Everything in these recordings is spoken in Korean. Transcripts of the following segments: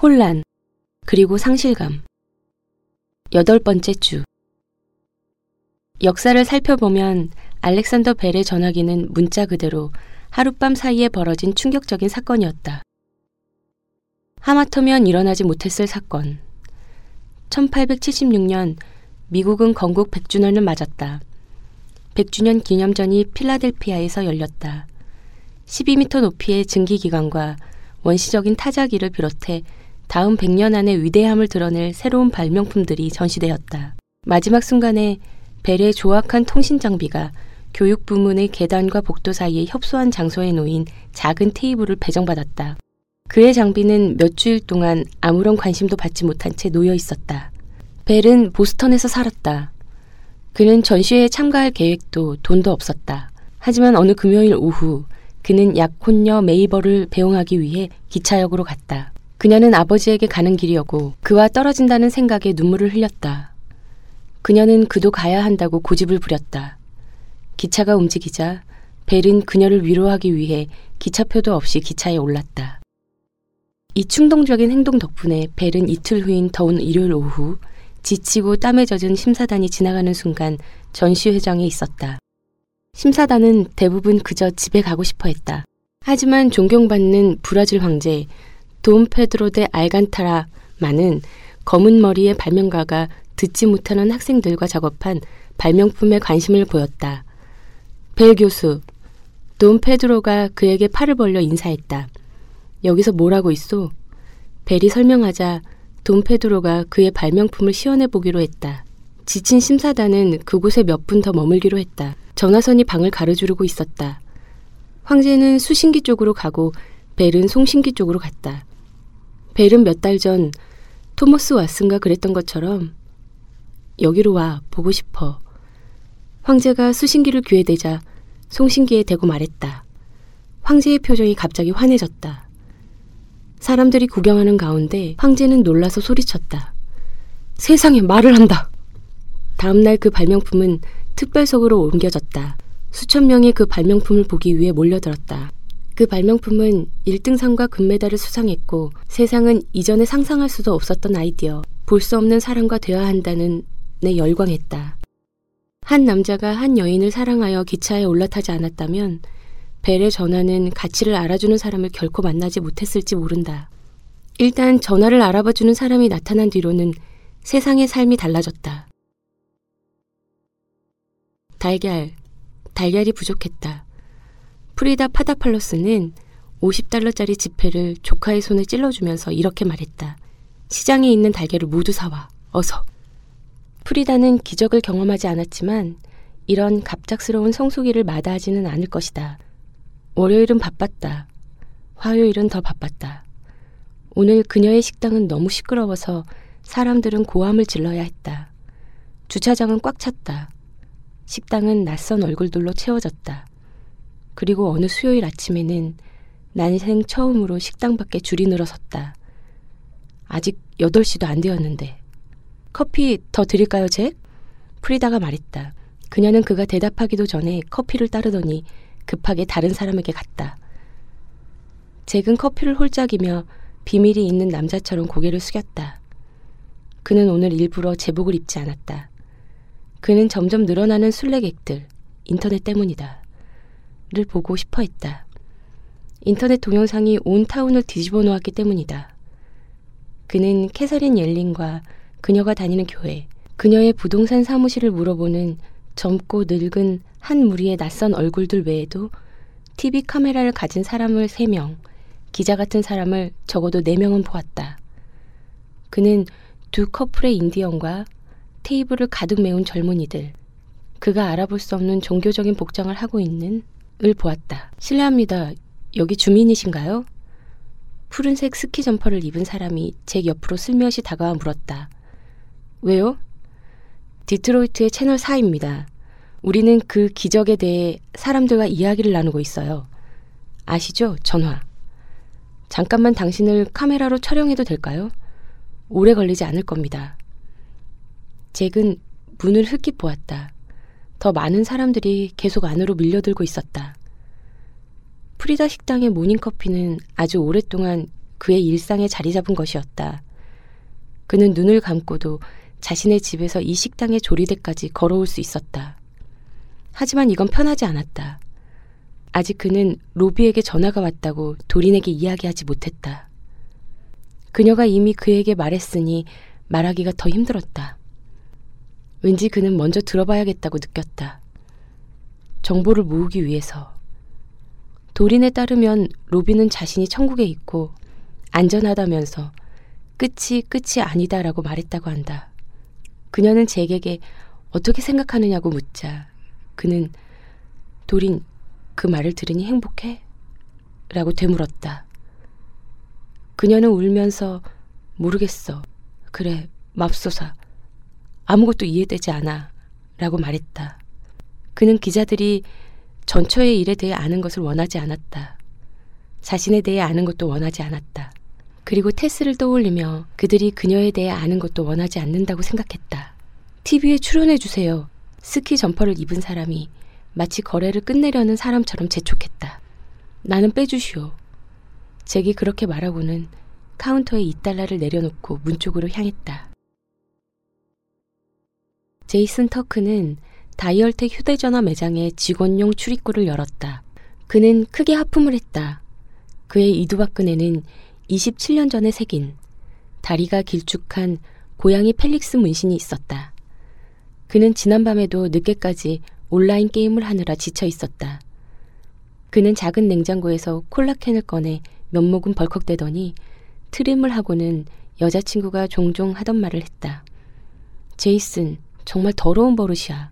혼란, 그리고 상실감. 여덟 번째 주. 역사를 살펴보면 알렉산더 벨의 전화기는 문자 그대로 하룻밤 사이에 벌어진 충격적인 사건이었다. 하마터면 일어나지 못했을 사건. 1876년 미국은 건국 100주년을 맞았다. 100주년 기념전이 필라델피아에서 열렸다. 12m 높이의 증기기관과 원시적인 타자기를 비롯해 다음 100년 안에 위대함을 드러낼 새로운 발명품들이 전시되었다. 마지막 순간에 벨의 조악한 통신 장비가 교육 부문의 계단과 복도 사이에 협소한 장소에 놓인 작은 테이블을 배정받았다. 그의 장비는 몇 주일 동안 아무런 관심도 받지 못한 채 놓여 있었다. 벨은 보스턴에서 살았다. 그는 전시회에 참가할 계획도 돈도 없었다. 하지만 어느 금요일 오후 그는 약혼녀 메이버를 배웅하기 위해 기차역으로 갔다. 그녀는 아버지에게 가는 길이었고 그와 떨어진다는 생각에 눈물을 흘렸다. 그녀는 그도 가야 한다고 고집을 부렸다. 기차가 움직이자 벨은 그녀를 위로하기 위해 기차표도 없이 기차에 올랐다. 이 충동적인 행동 덕분에 벨은 이틀 후인 더운 일요일 오후 지치고 땀에 젖은 심사단이 지나가는 순간 전시회장에 있었다. 심사단은 대부분 그저 집에 가고 싶어 했다. 하지만 존경받는 브라질 황제 돈 페드로 데 알간타라만은 검은 머리의 발명가가 듣지 못하는 학생들과 작업한 발명품에 관심을 보였다. 벨 교수, 돈 페드로가 그에게 팔을 벌려 인사했다. 여기서 뭐라고 있소? 벨이 설명하자 돈 페드로가 그의 발명품을 시연해 보기로 했다. 지친 심사단은 그곳에 몇 분 더 머물기로 했다. 전화선이 방을 가로지르고 있었다. 황제는 수신기 쪽으로 가고 벨은 송신기 쪽으로 갔다. 벨은 몇 달 전 토머스 왓슨가 그랬던 것처럼 여기로 와 보고 싶어. 황제가 수신기를 귀에 대자 송신기에 대고 말했다. 황제의 표정이 갑자기 환해졌다. 사람들이 구경하는 가운데 황제는 놀라서 소리쳤다. 세상에 말을 한다. 다음날 그 발명품은 특별석으로 옮겨졌다. 수천 명이 그 발명품을 보기 위해 몰려들었다. 그 발명품은 1등상과 금메달을 수상했고 세상은 이전에 상상할 수도 없었던 아이디어, 볼 수 없는 사람과 되어야 한다는 내 열광했다. 한 남자가 한 여인을 사랑하여 기차에 올라타지 않았다면 벨의 전화는 가치를 알아주는 사람을 결코 만나지 못했을지 모른다. 일단 전화를 알아봐주는 사람이 나타난 뒤로는 세상의 삶이 달라졌다. 달걀, 달걀이 부족했다. 프리다 파다팔로스는 50달러짜리 지폐를 조카의 손에 찔러주면서 이렇게 말했다. 시장에 있는 달걀을 모두 사와. 어서. 프리다는 기적을 경험하지 않았지만 이런 갑작스러운 성수기를 마다하지는 않을 것이다. 월요일은 바빴다. 화요일은 더 바빴다. 오늘 그녀의 식당은 너무 시끄러워서 사람들은 고함을 질러야 했다. 주차장은 꽉 찼다. 식당은 낯선 얼굴들로 채워졌다. 그리고 어느 수요일 아침에는 난생 처음으로 식당 밖에 줄이 늘어섰다. 아직 8시도 안 되었는데. 커피 더 드릴까요, 잭? 프리다가 말했다. 그녀는 그가 대답하기도 전에 커피를 따르더니 급하게 다른 사람에게 갔다. 잭은 커피를 홀짝이며 비밀이 있는 남자처럼 고개를 숙였다. 그는 오늘 일부러 제복을 입지 않았다. 그는 점점 늘어나는 순례객들, 인터넷 때문이다. 를 보고 싶어 했다. 인터넷 동영상이 온 타운을 뒤집어 놓았기 때문이다. 그는 캐서린 옐린과 그녀가 다니는 교회, 그녀의 부동산 사무실을 물어보는 젊고 늙은 한 무리의 낯선 얼굴들 외에도 TV 카메라를 가진 사람을 3명, 기자 같은 사람을 적어도 4명은 보았다. 그는 두 커플의 인디언과 테이블을 가득 메운 젊은이들, 그가 알아볼 수 없는 종교적인 복장을 하고 있는 을 보았다. 실례합니다. 여기 주민이신가요? 푸른색 스키 점퍼를 입은 사람이 제 옆으로 슬며시 다가와 물었다. 왜요? 디트로이트의 채널 4입니다. 우리는 그 기적에 대해 사람들과 이야기를 나누고 있어요. 아시죠? 전화. 잠깐만 당신을 카메라로 촬영해도 될까요? 오래 걸리지 않을 겁니다. 잭은 문을 흘깃 보았다. 더 많은 사람들이 계속 안으로 밀려들고 있었다. 프리다 식당의 모닝커피는 아주 오랫동안 그의 일상에 자리 잡은 것이었다. 그는 눈을 감고도 자신의 집에서 이 식당의 조리대까지 걸어올 수 있었다. 하지만 이건 편하지 않았다. 아직 그는 로비에게 전화가 왔다고 도린에게 이야기하지 못했다. 그녀가 이미 그에게 말했으니 말하기가 더 힘들었다. 왠지 그는 먼저 들어봐야겠다고 느꼈다. 정보를 모으기 위해서. 도린에 따르면 로비는 자신이 천국에 있고 안전하다면서 끝이 끝이 아니다라고 말했다고 한다. 그녀는 잭에게 어떻게 생각하느냐고 묻자 그는 도린 그 말을 들으니 행복해? 라고 되물었다. 그녀는 울면서 모르겠어. 그래, 맙소사. 아무것도 이해되지 않아. 라고 말했다. 그는 기자들이 전처의 일에 대해 아는 것을 원하지 않았다. 자신에 대해 아는 것도 원하지 않았다. 그리고 테스를 떠올리며 그들이 그녀에 대해 아는 것도 원하지 않는다고 생각했다. TV에 출연해주세요. 스키 점퍼를 입은 사람이 마치 거래를 끝내려는 사람처럼 재촉했다. 나는 빼주시오. 잭이 그렇게 말하고는 카운터에 2달러를 내려놓고 문 쪽으로 향했다. 제이슨 터크는 다이얼텍 휴대전화 매장의 직원용 출입구를 열었다. 그는 크게 하품을 했다. 그의 이두박근에는 27년 전에 새긴 다리가 길쭉한 고양이 펠릭스 문신이 있었다. 그는 지난밤에도 늦게까지 온라인 게임을 하느라 지쳐 있었다. 그는 작은 냉장고에서 콜라캔을 꺼내 몇 모금 벌컥대더니 트림을 하고는 여자친구가 종종 하던 말을 했다. 제이슨, 정말 더러운 버릇이야.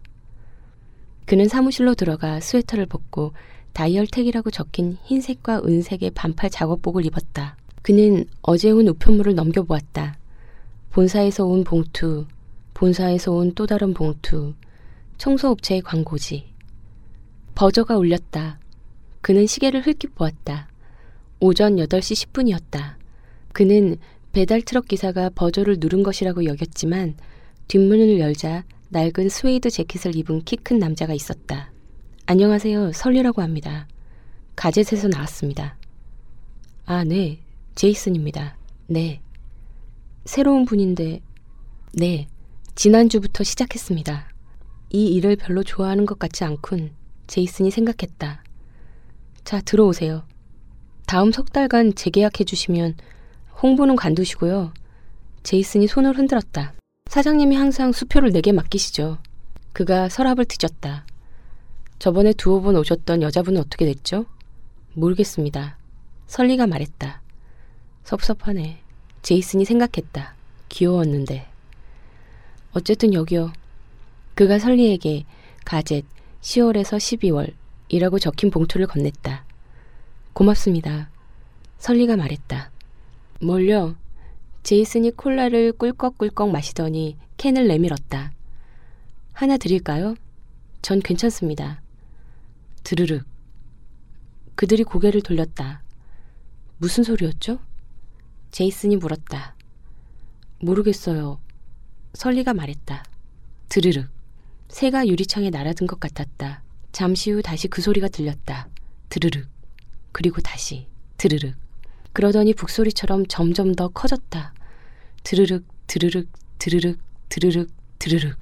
그는 사무실로 들어가 스웨터를 벗고 다이얼텍이라고 적힌 흰색과 은색의 반팔 작업복을 입었다. 그는 어제 온 우편물을 넘겨보았다. 본사에서 온 봉투, 본사에서 온 또 다른 봉투, 청소업체의 광고지. 버저가 울렸다. 그는 시계를 흘낏 보았다. 오전 8시 10분이었다. 그는 배달 트럭 기사가 버저를 누른 것이라고 여겼지만 뒷문을 열자 낡은 스웨이드 재킷을 입은 키 큰 남자가 있었다. 안녕하세요. 설리라고 합니다. 가젯에서 나왔습니다. 아, 네. 제이슨입니다. 네. 새로운 분인데, 네. 지난주부터 시작했습니다. 이 일을 별로 좋아하는 것 같지 않군. 제이슨이 생각했다. 자, 들어오세요. 다음 석 달간 재계약해 주시면 홍보는 관두시고요. 제이슨이 손을 흔들었다. 사장님이 항상 수표를 내게 맡기시죠. 그가 서랍을 뒤졌다. 저번에 두어 번 오셨던 여자분은 어떻게 됐죠? 모르겠습니다. 설리가 말했다. 섭섭하네. 제이슨이 생각했다. 귀여웠는데. 어쨌든 여기요. 그가 설리에게 가젯 10월에서 12월이라고 적힌 봉투를 건넸다. 고맙습니다. 설리가 말했다. 뭘요? 제이슨이 콜라를 꿀꺽꿀꺽 마시더니 캔을 내밀었다. 하나 드릴까요? 전 괜찮습니다. 드르륵. 그들이 고개를 돌렸다. 무슨 소리였죠? 제이슨이 물었다. 모르겠어요. 설리가 말했다. 드르륵. 새가 유리창에 날아든 것 같았다. 잠시 후 다시 그 소리가 들렸다. 드르륵. 그리고 다시 드르륵. 그러더니 북소리처럼 점점 더 커졌다. 드르륵, 드르륵, 드르륵, 드르륵, 드르륵.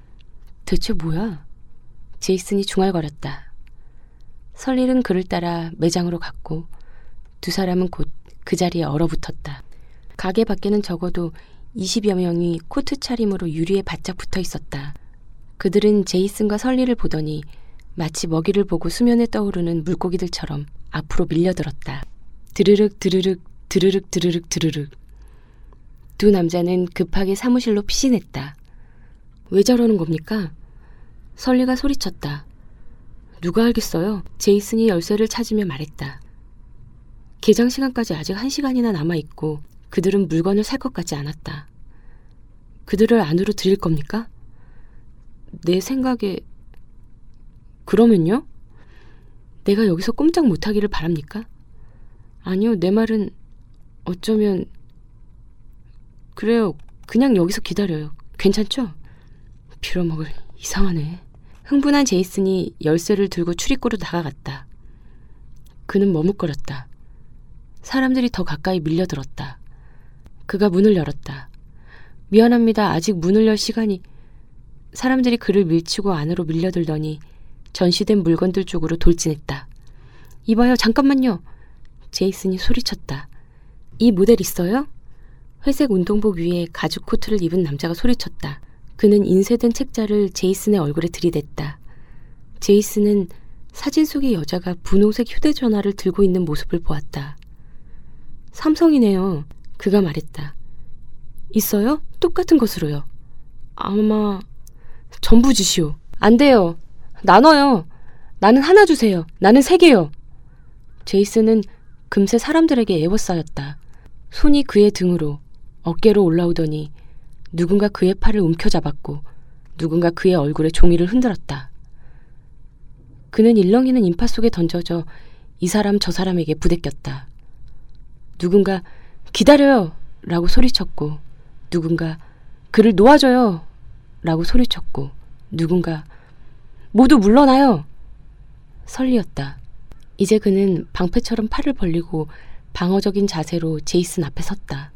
대체 뭐야? 제이슨이 중얼거렸다. 설일은 그를 따라 매장으로 갔고 두 사람은 곧 그 자리에 얼어붙었다. 가게 밖에는 적어도 20여 명이 코트 차림으로 유리에 바짝 붙어 있었다. 그들은 제이슨과 설리를 보더니 마치 먹이를 보고 수면에 떠오르는 물고기들처럼 앞으로 밀려들었다. 드르륵 드르륵 드르륵 드르륵 드르륵. 두 남자는 급하게 사무실로 피신했다. 왜 저러는 겁니까? 설리가 소리쳤다. 누가 알겠어요? 제이슨이 열쇠를 찾으며 말했다. 개장 시간까지 아직 한 시간이나 남아있고 그들은 물건을 살 것 같지 않았다. 그들을 안으로 들일 겁니까? 내 생각에 그러면요? 내가 여기서 꼼짝 못하기를 바랍니까? 아니요, 내 말은 어쩌면 그래요. 그냥 여기서 기다려요. 괜찮죠? 빌어먹을 이상하네. 흥분한 제이슨이 열쇠를 들고 출입구로 다가갔다. 그는 머뭇거렸다. 사람들이 더 가까이 밀려들었다. 그가 문을 열었다. 미안합니다. 아직 문을 열 시간이. 사람들이 그를 밀치고 안으로 밀려들더니 전시된 물건들 쪽으로 돌진했다. 이봐요, 잠깐만요. 제이슨이 소리쳤다. 이 모델 있어요? 회색 운동복 위에 가죽 코트를 입은 남자가 소리쳤다. 그는 인쇄된 책자를 제이슨의 얼굴에 들이댔다. 제이슨은 사진 속의 여자가 분홍색 휴대전화를 들고 있는 모습을 보았다. 삼성이네요. 그가 말했다. 있어요? 똑같은 것으로요. 아마 전부 주시오. 안 돼요. 나눠요. 나는 하나 주세요. 나는 세 개요. 제이슨은 금세 사람들에게 애워싸였다. 손이 그의 등으로 어깨로 올라오더니 누군가 그의 팔을 움켜잡았고 누군가 그의 얼굴에 종이를 흔들었다. 그는 일렁이는 인파 속에 던져져 이 사람 저 사람에게 부대꼈다. 누군가 기다려요! 라고 소리쳤고 누군가 그를 놓아줘요! 라고 소리쳤고 누군가 모두 물러나요! 설리였다. 이제 그는 방패처럼 팔을 벌리고 방어적인 자세로 제이슨 앞에 섰다.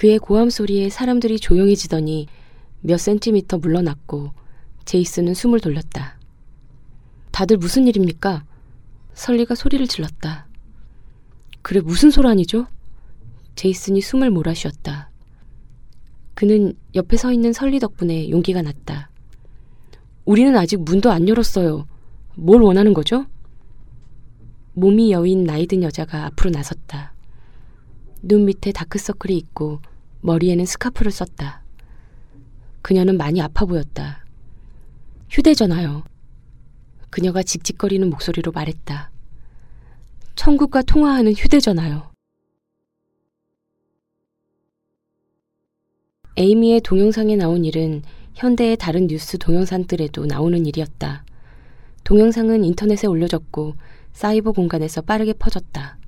그의 고함 소리에 사람들이 조용해지더니 몇 센티미터 물러났고 제이슨은 숨을 돌렸다. 다들 무슨 일입니까? 설리가 소리를 질렀다. 그래 무슨 소란이죠? 제이슨이 숨을 몰아 쉬었다. 그는 옆에 서 있는 설리 덕분에 용기가 났다. 우리는 아직 문도 안 열었어요. 뭘 원하는 거죠? 몸이 여인 나이든 여자가 앞으로 나섰다. 눈 밑에 다크서클이 있고 머리에는 스카프를 썼다. 그녀는 많이 아파 보였다. 휴대전화요. 그녀가 직직거리는 목소리로 말했다. 천국과 통화하는 휴대전화요. 에이미의 동영상에 나온 일은 현대의 다른 뉴스 동영상들에도 나오는 일이었다. 동영상은 인터넷에 올려졌고 사이버 공간에서 빠르게 퍼졌다.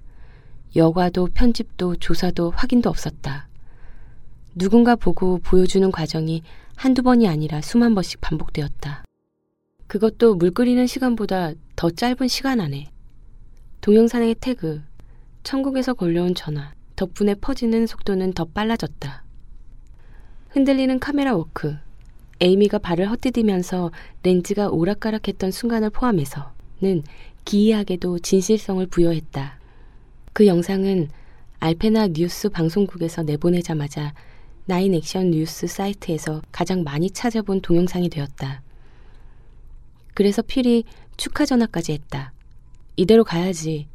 여과도 편집도 조사도 확인도 없었다. 누군가 보고 보여주는 과정이 한두 번이 아니라 수만 번씩 반복되었다. 그것도 물 끓이는 시간보다 더 짧은 시간 안에. 동영상의 태그, 천국에서 걸려온 전화, 덕분에 퍼지는 속도는 더 빨라졌다. 흔들리는 카메라 워크, 에이미가 발을 헛디디면서 렌즈가 오락가락했던 순간을 포함해서는 기이하게도 진실성을 부여했다. 그 영상은 알페나 뉴스 방송국에서 내보내자마자 나인 액션 뉴스 사이트에서 가장 많이 찾아본 동영상이 되었다. 그래서 필이 축하 전화까지 했다. 이대로 가야지.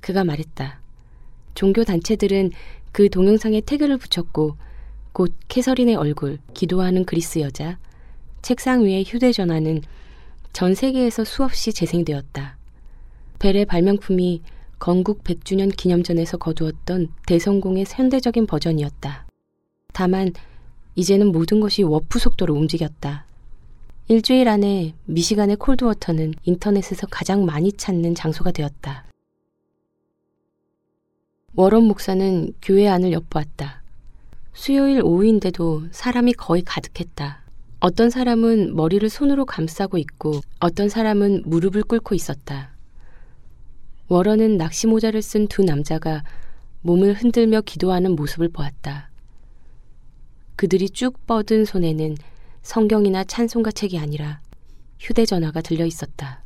그가 말했다. 종교 단체들은 그 동영상에 태그를 붙였고 곧 캐서린의 얼굴, 기도하는 그리스 여자, 책상 위의 휴대전화는 전 세계에서 수없이 재생되었다. 벨의 발명품이 건국 100주년 기념전에서 거두었던 대성공의 현대적인 버전이었다. 다만 이제는 모든 것이 워프 속도로 움직였다. 일주일 안에 미시간의 콜드워터는 인터넷에서 가장 많이 찾는 장소가 되었다. 워런 목사는 교회 안을 엿보았다. 수요일 오후인데도 사람이 거의 가득했다. 어떤 사람은 머리를 손으로 감싸고 있고 어떤 사람은 무릎을 꿇고 있었다. 워런은 낚시 모자를 쓴 두 남자가 몸을 흔들며 기도하는 모습을 보았다. 그들이 쭉 뻗은 손에는 성경이나 찬송가 책이 아니라 휴대전화가 들려 있었다.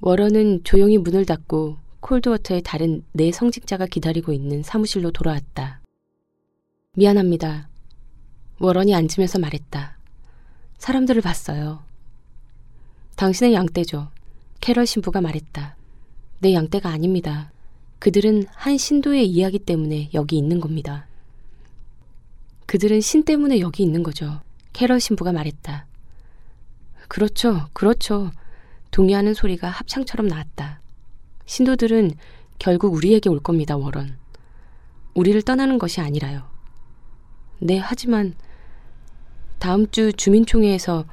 워런은 조용히 문을 닫고 콜드워터의 다른 네 성직자가 기다리고 있는 사무실로 돌아왔다. 미안합니다. 워런이 앉으면서 말했다. 사람들을 봤어요. 당신의 양떼죠. 캐럴 신부가 말했다. 내 양떼가 아닙니다. 그들은 한 신도의 이야기 때문에 여기 있는 겁니다. 그들은 신 때문에 여기 있는 거죠. 캐럴 신부가 말했다. 그렇죠, 그렇죠. 동의하는 소리가 합창처럼 나왔다. 신도들은 결국 우리에게 올 겁니다, 워런. 우리를 떠나는 것이 아니라요. 네, 하지만 다음 주 주민총회에서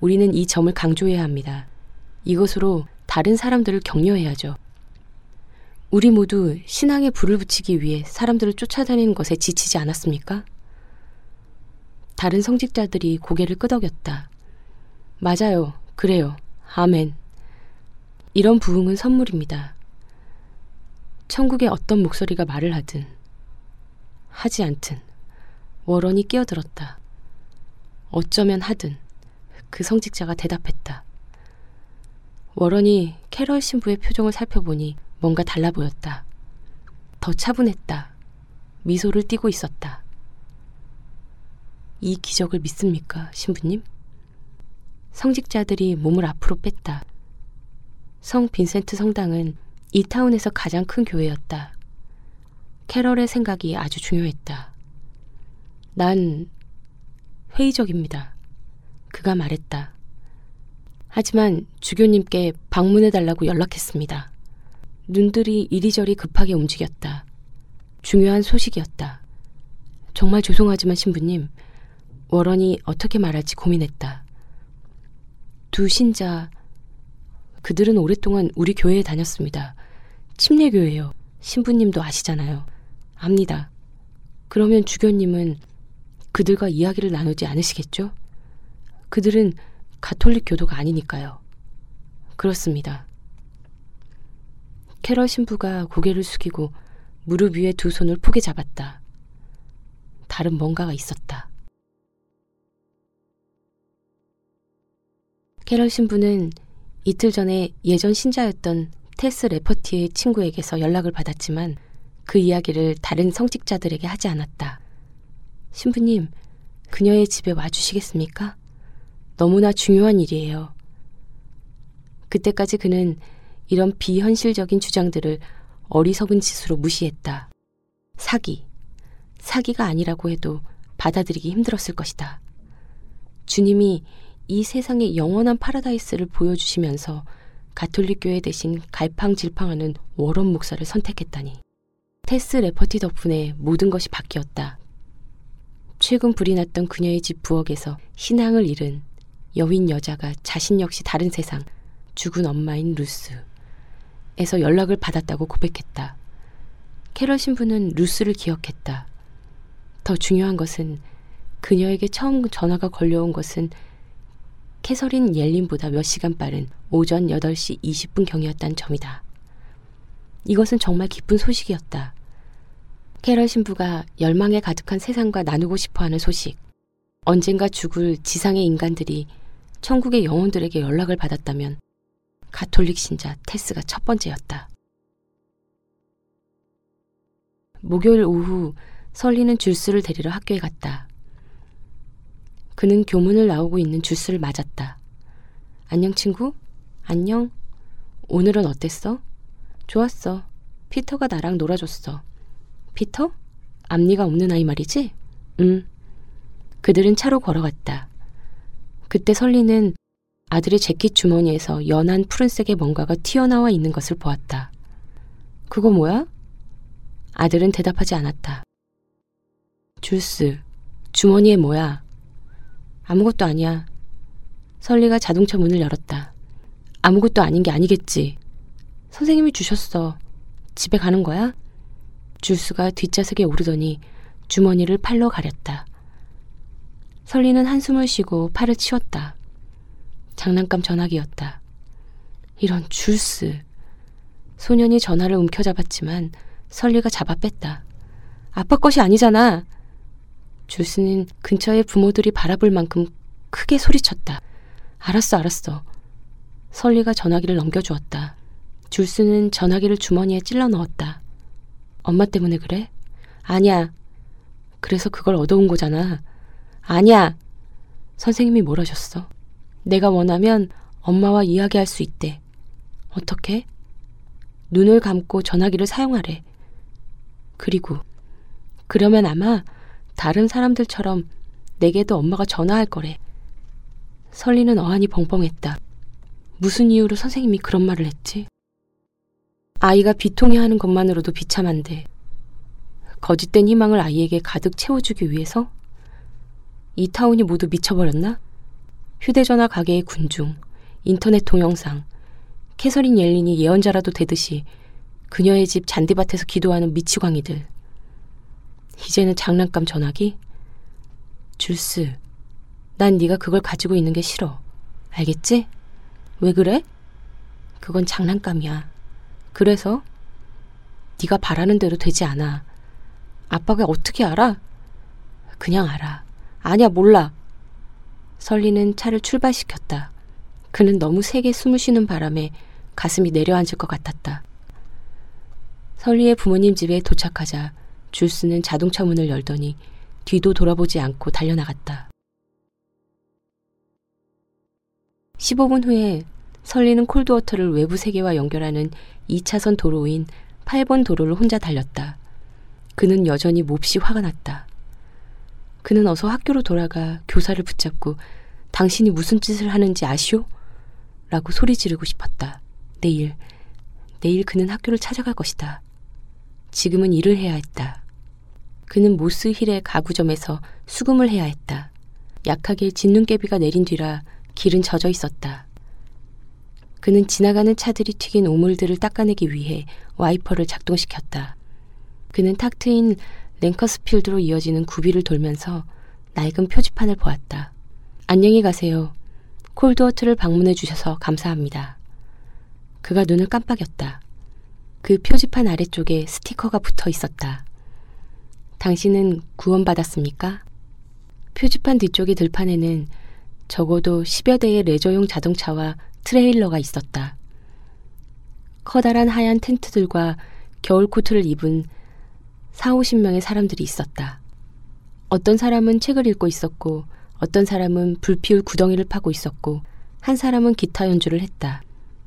우리는 이 점을 강조해야 합니다. 이것으로 다른 사람들을 격려해야죠. 우리 모두 신앙에 불을 붙이기 위해 사람들을 쫓아다니는 것에 지치지 않았습니까? 다른 성직자들이 고개를 끄덕였다. 맞아요. 그래요. 아멘. 이런 부흥은 선물입니다. 천국의 어떤 목소리가 말을 하든 하지 않든 워런이 끼어들었다. 어쩌면 하든 그 성직자가 대답했다. 워런이 캐럴 신부의 표정을 살펴보니 뭔가 달라 보였다. 더 차분했다. 미소를 띠고 있었다. 이 기적을 믿습니까, 신부님? 성직자들이 몸을 앞으로 뺐다. 성 빈센트 성당은 이 타운에서 가장 큰 교회였다. 캐럴의 생각이 아주 중요했다. 난 회의적입니다. 그가 말했다. 하지만 주교님께 방문해달라고 연락했습니다. 눈들이 이리저리 급하게 움직였다. 중요한 소식이었다. 정말 죄송하지만 신부님, 워런이 어떻게 말할지 고민했다. 두 신자, 그들은 오랫동안 우리 교회에 다녔습니다. 침례교회요. 신부님도 아시잖아요. 압니다. 그러면 주교님은 그들과 이야기를 나누지 않으시겠죠? 그들은 가톨릭 교도가 아니니까요. 그렇습니다. 캐럴 신부가 고개를 숙이고 무릎 위에 두 손을 포개 잡았다. 다른 뭔가가 있었다. 캐럴 신부는 이틀 전에 예전 신자였던 테스 레퍼티의 친구에게서 연락을 받았지만 그 이야기를 다른 성직자들에게 하지 않았다. 신부님, 그녀의 집에 와주시겠습니까? 너무나 중요한 일이에요. 그때까지 그는 이런 비현실적인 주장들을 어리석은 짓으로 무시했다. 사기. 사기가 아니라고 해도 받아들이기 힘들었을 것이다. 주님이 이 세상의 영원한 파라다이스를 보여주시면서 가톨릭교회 대신 갈팡질팡하는 워런 목사를 선택했다니. 테스 레퍼티 덕분에 모든 것이 바뀌었다. 최근 불이 났던 그녀의 집 부엌에서 신앙을 잃은 여윈 여자가 자신 역시 다른 세상, 죽은 엄마인 루스에게서 연락을 받았다고 고백했다. 캐럴 신부는 루스를 기억했다. 더 중요한 것은 그녀에게 처음 전화가 걸려온 것은 캐서린 옐린보다 몇 시간 빠른 오전 8시 20분 경이었다는 점이다. 이것은 정말 기쁜 소식이었다. 캐럴 신부가 열망에 가득한 세상과 나누고 싶어 하는 소식. 언젠가 죽을 지상의 인간들이 천국의 영혼들에게 연락을 받았다면 가톨릭 신자 테스가 첫 번째였다. 목요일 오후 설리는 줄스를 데리러 학교에 갔다. 그는 교문을 나오고 있는 줄스를 맞았다. 안녕 친구? 안녕. 오늘은 어땠어? 좋았어. 피터가 나랑 놀아줬어. 피터? 앞니가 없는 아이 말이지? 응. 그들은 차로 걸어갔다. 그때 설리는 아들의 재킷 주머니에서 연한 푸른색의 뭔가가 튀어나와 있는 것을 보았다. 그거 뭐야? 아들은 대답하지 않았다. 줄스, 주머니에 뭐야? 아무것도 아니야. 설리가 자동차 문을 열었다. 아무것도 아닌 게 아니겠지. 선생님이 주셨어. 집에 가는 거야? 줄수가 뒷좌석에 오르더니 주머니를 팔로 가렸다. 설리는 한숨을 쉬고 팔을 치웠다. 장난감 전화기였다. 이런 줄스. 소년이 전화를 움켜잡았지만 설리가 잡아 뺐다. 아빠 것이 아니잖아. 줄스는 근처의 부모들이 바라볼 만큼 크게 소리쳤다. 알았어, 알았어. 설리가 전화기를 넘겨주었다. 줄스는 전화기를 주머니에 찔러 넣었다. 엄마 때문에 그래? 아니야. 그래서 그걸 얻어온 거잖아. 아니야. 선생님이 뭘 하셨어? 내가 원하면 엄마와 이야기할 수 있대. 어떻게? 눈을 감고 전화기를 사용하래. 그리고 그러면 아마 다른 사람들처럼 내게도 엄마가 전화할 거래. 설리는 어안이 벙벙했다. 무슨 이유로 선생님이 그런 말을 했지? 아이가 비통해하는 것만으로도 비참한데 거짓된 희망을 아이에게 가득 채워주기 위해서 이 타운이 모두 미쳐버렸나? 휴대전화 가게의 군중, 인터넷 동영상, 캐서린 옐린이 예언자라도 되듯이 그녀의 집 잔디밭에서 기도하는 미치광이들. 이제는 장난감 전화기? 줄스, 난 네가 그걸 가지고 있는 게 싫어. 알겠지? 왜 그래? 그건 장난감이야. 그래서 네가 바라는 대로 되지 않아. 아빠가 어떻게 알아? 그냥 알아. 아니야, 몰라. 설리는 차를 출발시켰다. 그는 너무 세게 숨을 쉬는 바람에 가슴이 내려앉을 것 같았다. 설리의 부모님 집에 도착하자 줄스는 자동차 문을 열더니 뒤도 돌아보지 않고 달려나갔다. 15분 후에 설리는 콜드워터를 외부 세계와 연결하는 2차선 도로인 8번 도로를 혼자 달렸다. 그는 여전히 몹시 화가 났다. 그는 어서 학교로 돌아가 교사를 붙잡고 당신이 무슨 짓을 하는지 아시오? 라고 소리 지르고 싶었다. 내일, 내일 그는 학교를 찾아갈 것이다. 지금은 일을 해야 했다. 그는 모스힐의 가구점에서 수금을 해야 했다. 약하게 진눈깨비가 내린 뒤라 길은 젖어 있었다. 그는 지나가는 차들이 튀긴 오물들을 닦아내기 위해 와이퍼를 작동시켰다. 그는 탁 트인 랭커스필드로 이어지는 구비를 돌면서 낡은 표지판을 보았다. 안녕히 가세요. 콜드워트를 방문해 주셔서 감사합니다. 그가 눈을 깜빡였다. 그 표지판 아래쪽에 스티커가 붙어 있었다. 당신은 구원받았습니까? 표지판 뒤쪽의 들판에는 적어도 10여 대의 레저용 자동차와 트레일러가 있었다. 커다란 하얀 텐트들과 겨울 코트를 입은 4, 50명의 사람들이 있었다. 어떤 사람은 책을 읽고 있었고, 어떤 사람은 불피울 구덩이를 파고 있었고, 한 사람은 기타 연주를 했다.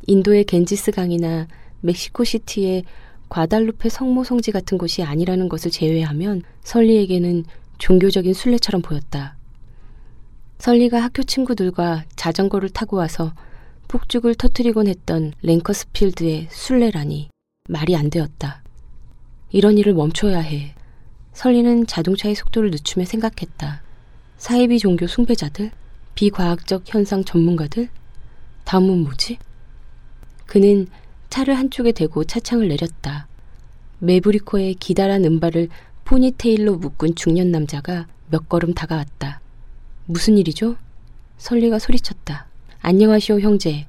인도의 겐지스 강이나 멕시코 시티의 과달루페 성모 성지 같은 곳이 아니라는 것을 제외하면 설리에게는 종교적인 순례처럼 보였다. 설리가 학교 친구들과 자전거를 타고 와서 폭죽을 터트리곤 했던 랭커스필드의 순례라니 말이 안 되었다. 이런 일을 멈춰야 해. 설리는 자동차의 속도를 늦추며 생각했다. 사이비 종교 숭배자들? 비과학적 현상 전문가들? 다음은 뭐지? 그는 차를 한쪽에 대고 차창을 내렸다. 메브리코의 기다란 은발을 포니테일로 묶은 중년 남자가 몇 걸음 다가왔다. 무슨 일이죠? 설리가 소리쳤다. 안녕하시오, 형제.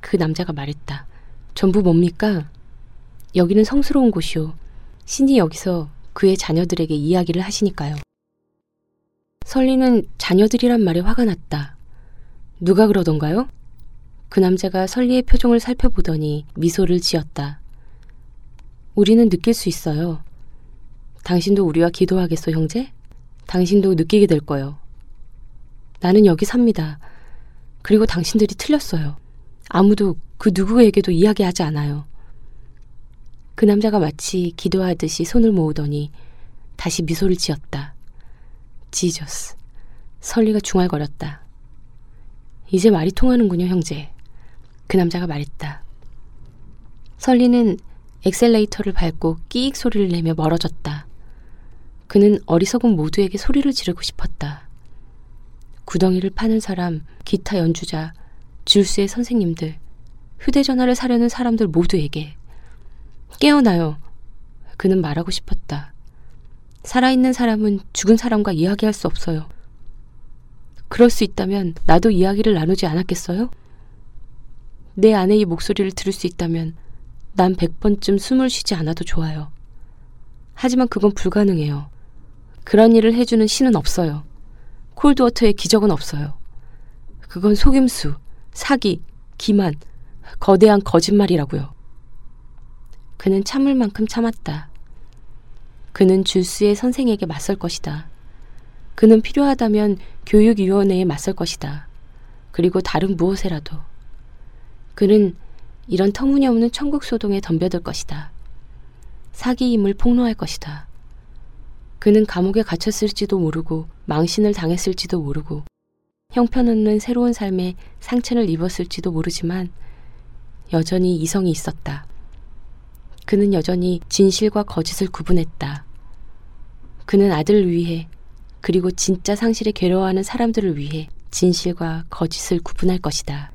그 남자가 말했다. 전부 뭡니까? 여기는 성스러운 곳이오. 신이 여기서 그의 자녀들에게 이야기를 하시니까요. 설리는 자녀들이란 말에 화가 났다. 누가 그러던가요? 그 남자가 설리의 표정을 살펴보더니 미소를 지었다. 우리는 느낄 수 있어요. 당신도 우리와 기도하겠소, 형제? 당신도 느끼게 될 거요. 나는 여기 삽니다. 그리고 당신들이 틀렸어요. 아무도 그 누구에게도 이야기하지 않아요. 그 남자가 마치 기도하듯이 손을 모으더니 다시 미소를 지었다. Jesus. 설리가 중얼거렸다. 이제 말이 통하는군요, 형제. 그 남자가 말했다. 설리는 엑셀레이터를 밟고 끼익 소리를 내며 멀어졌다. 그는 어리석은 모두에게 소리를 지르고 싶었다. 구덩이를 파는 사람, 기타 연주자, 줄수의 선생님들, 휴대전화를 사려는 사람들 모두에게 깨어나요. 그는 말하고 싶었다. 살아있는 사람은 죽은 사람과 이야기할 수 없어요. 그럴 수 있다면 나도 이야기를 나누지 않았겠어요? 내 아내의 목소리를 들을 수 있다면 난백 번쯤 숨을 쉬지 않아도 좋아요. 하지만 그건 불가능해요. 그런 일을 해주는 신은 없어요. 콜드워터의 기적은 없어요. 그건 속임수, 사기, 기만, 거대한 거짓말이라고요. 그는 참을 만큼 참았다. 그는 줄스의 선생에게 맞설 것이다. 그는 필요하다면 교육위원회에 맞설 것이다. 그리고 다른 무엇에라도. 그는 이런 터무니없는 천국 소동에 덤벼들 것이다. 사기임을 폭로할 것이다. 그는 감옥에 갇혔을지도 모르고 망신을 당했을지도 모르고 형편없는 새로운 삶에 상처를 입었을지도 모르지만 여전히 이성이 있었다. 그는 여전히 진실과 거짓을 구분했다. 그는 아들을 위해 그리고 진짜 상실에 괴로워하는 사람들을 위해 진실과 거짓을 구분할 것이다.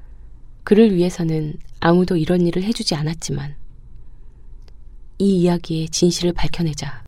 그를 위해서는 아무도 이런 일을 해주지 않았지만 이 이야기의 진실을 밝혀내자.